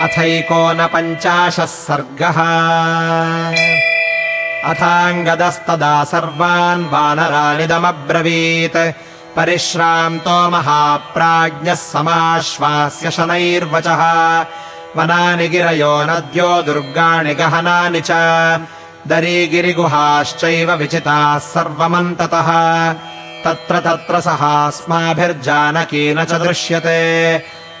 अथैकोनपञ्चाशः सर्गः। अथाङ्गदस्तदा सर्वान् वानरानिदमब्रवीत् परिश्रान्तो महाप्राज्ञः समाश्वास्य शनैर्वचः। वनानि गिरयो नद्यो दुर्गाणि गहनानि च। दरीगिरिगुहाश्चैव विचिताः सर्वमन्ततः। तत्र तत्र सहास्माभिर्जानकी न च दृश्यते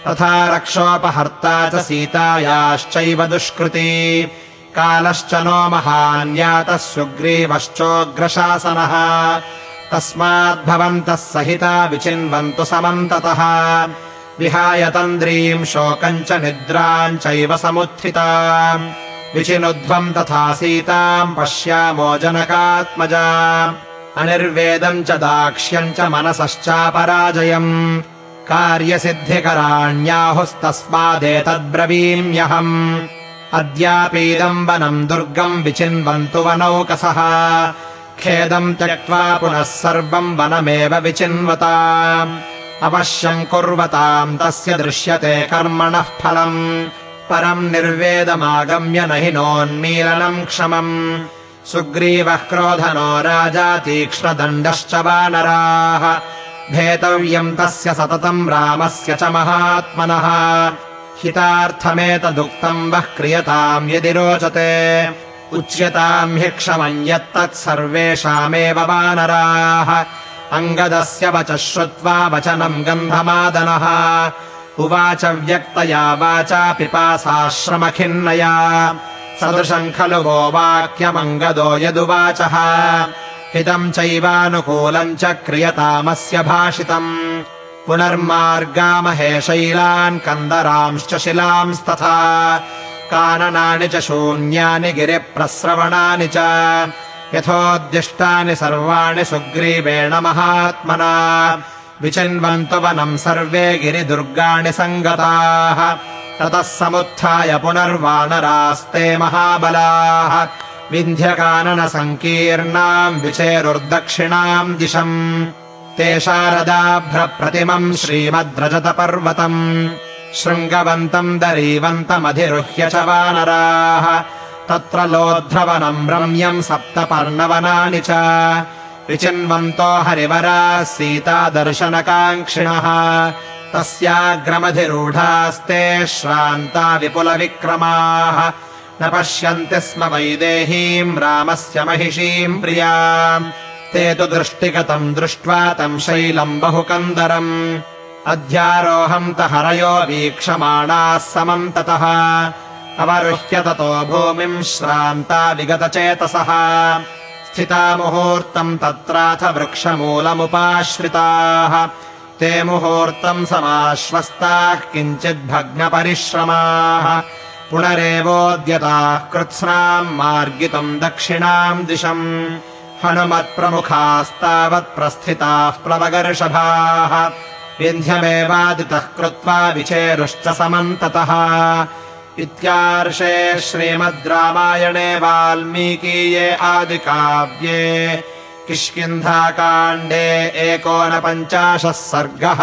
तथा रक्षोपहर्ता च सीतायाश्चैव दुष्कृती। कालश्च नो महान्यातः सुग्रीवश्चोग्रशासनः। तस्माद्भवन्तः सहिता विचिन्वन्तु समन्ततः। विहाय तन्द्रीम् शोकम् च निद्राम् चैव समुत्थिता। विचिनुध्वम् तथा सीताम् पश्यामो जनकात्मजा। अनिर्वेदम् च दाक्ष्यम् च मनसश्चापराजयम् कार्यसिद्धिकराण्याहुस्तस्मादेतद्ब्रवीम्यहम्। अद्यापीदम् वनम् दुर्गम् विचिन्वन्तु वनौकसः खेदम् त्यक्त्वा पुनः सर्वम् वनमेव विचिन्वता। अवश्यम् कुर्वताम् तस्य दृश्यते कर्मणः फलम्। परम् निर्वेदमागम्य न हि नोन्मीलनम् क्षमम्। सुग्रीवः क्रोधनो राजा तीक्ष्णदण्डश्च वानराः भेतव्यम् तस्य सततम् रामस्य च महात्मनः हितार्थमेतदुक्तम् वः क्रियताम् यदि रोचते उच्यताम् हि क्षमम् यत्तत् सर्वेषामेव वानराः अङ्गदस्य वचः श्रुत्वा वचनम् गन्धमादनः उवाच व्यक्तया वाचा पिपासाश्रमखिन्नया सदृशम् खलु वो वाक्यमङ्गदो यदुवाचः हितम् चैवानुकूलम् च क्रियतामस्य भाषितम्। पुनर्मार्गामहे शैलान् कन्दरांश्च शिलांस्तथा। काननानि च शून्यानि गिरिप्रस्रवणानि च। यथोद्दिष्टानि सर्वाणि सुग्रीवेण महात्मना। विचिन्वन्तु वनम् सर्वे गिरिदुर्गाणि सङ्गताः। ततः समुत्थाय पुनर्वानरास्ते महाबलाः विन्ध्यकाननसङ्कीर्णाम् विचेरुर्दक्षिणाम् दिशम् ते शारदाभ्रप्रतिमम् श्रीमद्रजतपर्वतम् शृङ्गवन्तम् दरीवन्तमधिरुह्य च वानराः तत्र लोध्रवनम् रम्यम् सप्तपर्णवनानि च विचिन्वन्तो हरिवराः सीतादर्शनकाङ्क्षिणः तस्याग्रमधिरूढास्ते श्रान्ता विपुलविक्रमाः न पश्यन्ति स्म वैदेहीम् रामस्य महिषीम् प्रियाम् ते तु दृष्टिगतम् दृष्ट्वा तम् शैलम् बहुकन्दरम्। अध्यारोहम् त हरयो वीक्षमाणाः समम् ततः। अवरुह्य ततो भूमिम् श्रान्ता विगतचेतसः। स्थिता मुहूर्तम् तत्राथ वृक्षमूलमुपाश्रिताः। ते मुहूर्तम् समाश्वस्ताः किञ्चिद्भग्नपरिश्रमाः पुनरेवोद्यताः कृत्स्नाम् मार्गितुम् दक्षिणाम् दिशम्। हनुमत्प्रमुखास्तावत् प्रस्थिताः प्लवगर्षभाः। विन्ध्यमेवादितः कृत्वा विचेरुश्च समन्ततः। इत्यार्षे श्रीमद् रामायणे वाल्मीकीये आदिकाव्ये। किष्किन्धाकाण्डे एकोनपञ्चाशः सर्गः